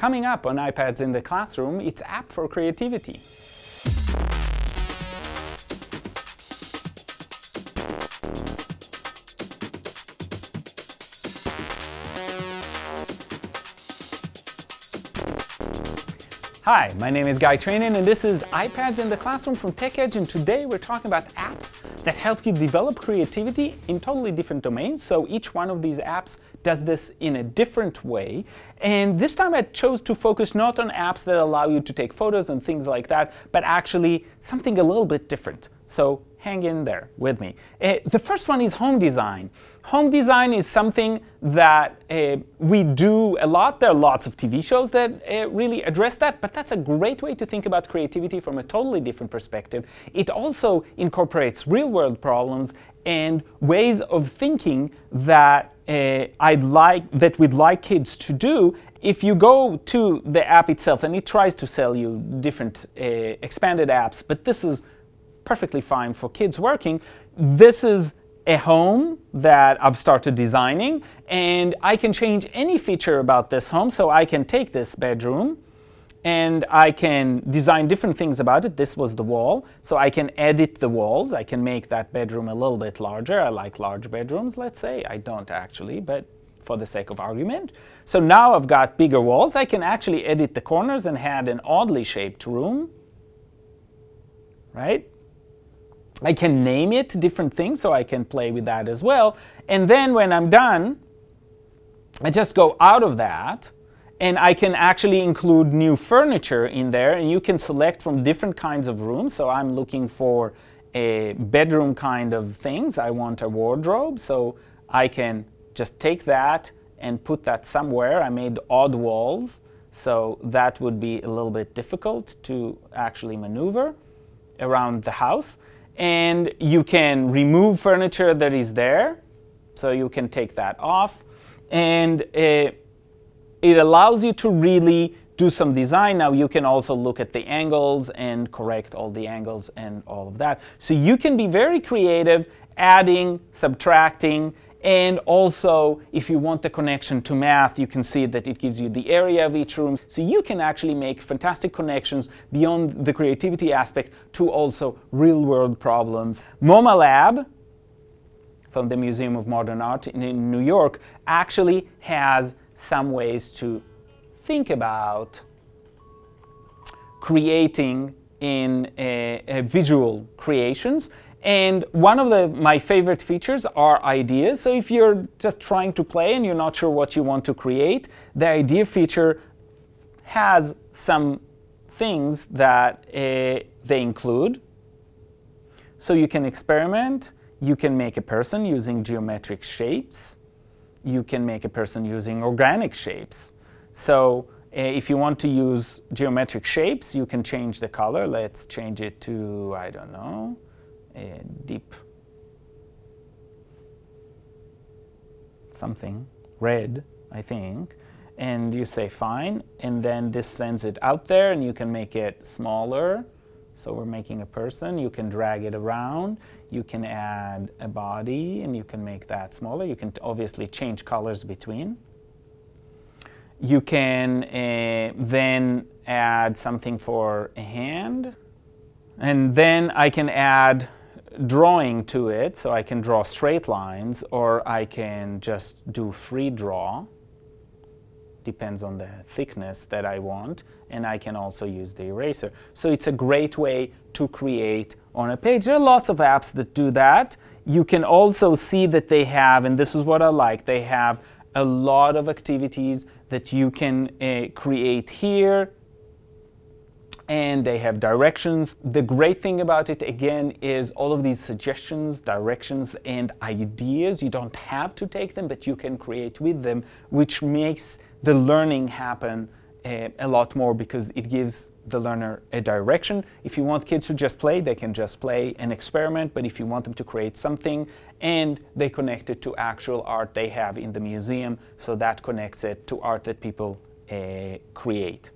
Coming up on iPads in the Classroom, it's App for Creativity. Hi, my name is Guy Trainin and this is iPads in the Classroom from TechEdge and today we're talking about apps that help you develop creativity in totally different domains. So each one of these apps does this in a different way. And this time I chose to focus not on apps that allow you to take photos and things like that, but actually something a little bit different. So hang in there with me. Uh, the first one is home design. Home design is something that uh, we do a lot. There are lots of TV shows that uh, really address that, but that's a great way to think about creativity from a totally different perspective. It also incorporates real world problems and ways of thinking that uh, I'd like that we'd like kids to do if you go to the app itself and it tries to sell you different uh, expanded apps, but this is perfectly fine for kids working. This is a home that I've started designing, and I can change any feature about this home. So I can take this bedroom and I can design different things about it. This was the wall, so I can edit the walls. I can make that bedroom a little bit larger. I like large bedrooms, let's say. I don't actually, but for the sake of argument. So now I've got bigger walls. I can actually edit the corners and had an oddly shaped room, right? I can name it different things, so I can play with that as well. And then when I'm done, I just go out of that and I can actually include new furniture in there and you can select from different kinds of rooms. So I'm looking for a bedroom kind of things. I want a wardrobe, so I can just take that and put that somewhere. I made odd walls, so that would be a little bit difficult to actually maneuver around the house and you can remove furniture that is there. So you can take that off. And uh, it allows you to really do some design. Now you can also look at the angles and correct all the angles and all of that. So you can be very creative, adding, subtracting, and also, if you want the connection to math, you can see that it gives you the area of each room. So you can actually make fantastic connections beyond the creativity aspect to also real world problems. MoMA Lab from the Museum of Modern Art in New York actually has some ways to think about creating in a, a visual creations and one of the, my favorite features are ideas. So if you're just trying to play and you're not sure what you want to create, the idea feature has some things that uh, they include. So you can experiment. You can make a person using geometric shapes. You can make a person using organic shapes. So uh, if you want to use geometric shapes, you can change the color. Let's change it to, I don't know, deep something, red, I think, and you say fine, and then this sends it out there and you can make it smaller. So we're making a person, you can drag it around, you can add a body and you can make that smaller. You can obviously change colors between. You can uh, then add something for a hand, and then I can add drawing to it, so I can draw straight lines or I can just do free draw. Depends on the thickness that I want, and I can also use the eraser. So it's a great way to create on a page. There are lots of apps that do that. You can also see that they have, and this is what I like, they have a lot of activities that you can uh, create here and they have directions. The great thing about it, again, is all of these suggestions, directions, and ideas. You don't have to take them, but you can create with them, which makes the learning happen uh, a lot more because it gives the learner a direction. If you want kids to just play, they can just play and experiment, but if you want them to create something and they connect it to actual art they have in the museum, so that connects it to art that people uh, create.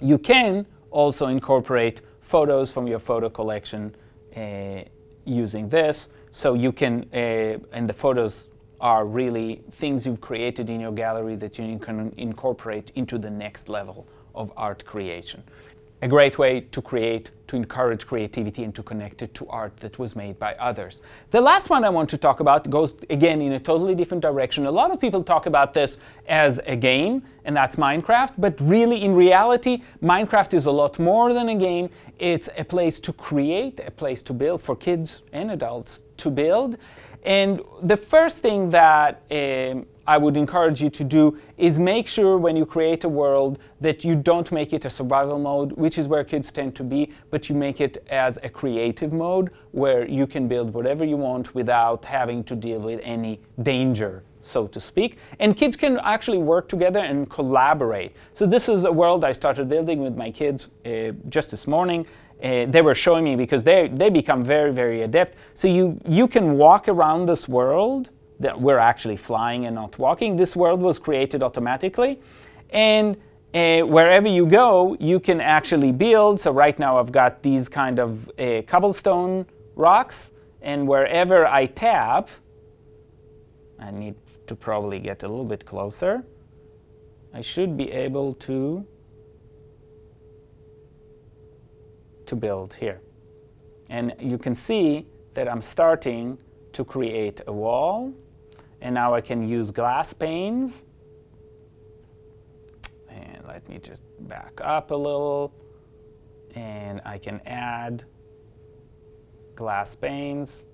You can also incorporate photos from your photo collection uh, using this. So you can, uh, and the photos are really things you've created in your gallery that you can incorporate into the next level of art creation. A great way to create, to encourage creativity and to connect it to art that was made by others. The last one I want to talk about goes again in a totally different direction. A lot of people talk about this as a game, and that's Minecraft, but really in reality, Minecraft is a lot more than a game. It's a place to create, a place to build for kids and adults to build. And the first thing that um, I would encourage you to do is make sure when you create a world that you don't make it a survival mode, which is where kids tend to be, but you make it as a creative mode where you can build whatever you want without having to deal with any danger so to speak. And kids can actually work together and collaborate. So this is a world I started building with my kids uh, just this morning. Uh, they were showing me because they, they become very, very adept. So you, you can walk around this world that we're actually flying and not walking. This world was created automatically. And uh, wherever you go, you can actually build. So right now I've got these kind of uh, cobblestone rocks. And wherever I tap, I need to probably get a little bit closer. I should be able to to build here. And you can see that I'm starting to create a wall. And now I can use glass panes. And let me just back up a little. And I can add glass panes.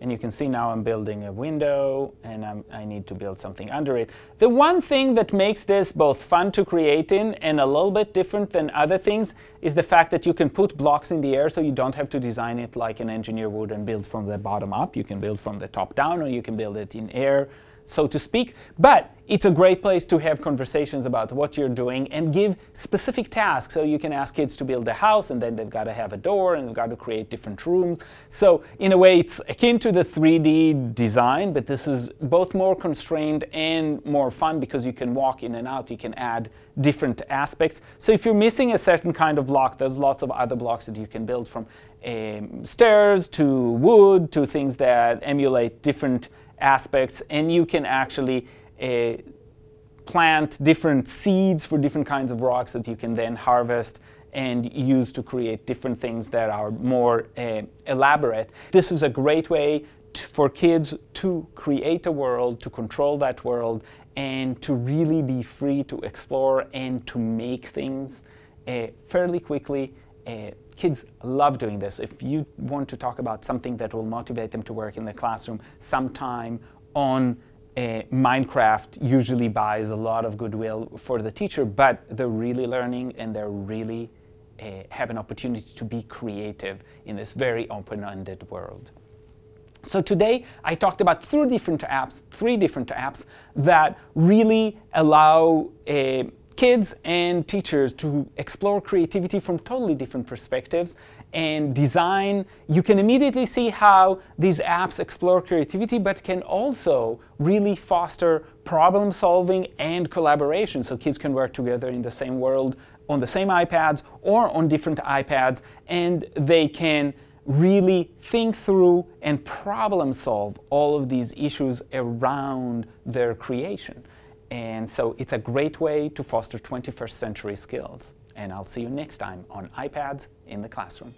And you can see now I'm building a window and I'm, i need to build something under it. The one thing that makes this both fun to create in and a little bit different than other things is the fact that you can put blocks in the air so you don't have to design it like an engineer would and build from the bottom up. You can build from the top down or you can build it in air so to speak. But it's a great place to have conversations about what you're doing and give specific tasks. So you can ask kids to build a house and then they've got to have a door and they've got to create different rooms. So in a way, it's akin to the 3D design, but this is both more constrained and more fun because you can walk in and out. You can add different aspects. So if you're missing a certain kind of block, there's lots of other blocks that you can build from um, stairs to wood to things that emulate different aspects, and you can actually uh, plant different seeds for different kinds of rocks that you can then harvest and use to create different things that are more uh, elaborate. This is a great way for kids to create a world, to control that world, and to really be free to explore and to make things uh, fairly quickly. Uh, kids love doing this. If you want to talk about something that will motivate them to work in the classroom sometime on uh, Minecraft usually buys a lot of goodwill for the teacher, but they're really learning and they're really uh, have an opportunity to be creative in this very open-ended world. So today I talked about three different apps, three different apps that really allow uh, kids and teachers to explore creativity from totally different perspectives and design. You can immediately see how these apps explore creativity, but can also really foster problem solving and collaboration so kids can work together in the same world on the same iPads or on different iPads and they can really think through and problem solve all of these issues around their creation. And so it's a great way to foster 21st century skills. And I'll see you next time on iPads in the classroom.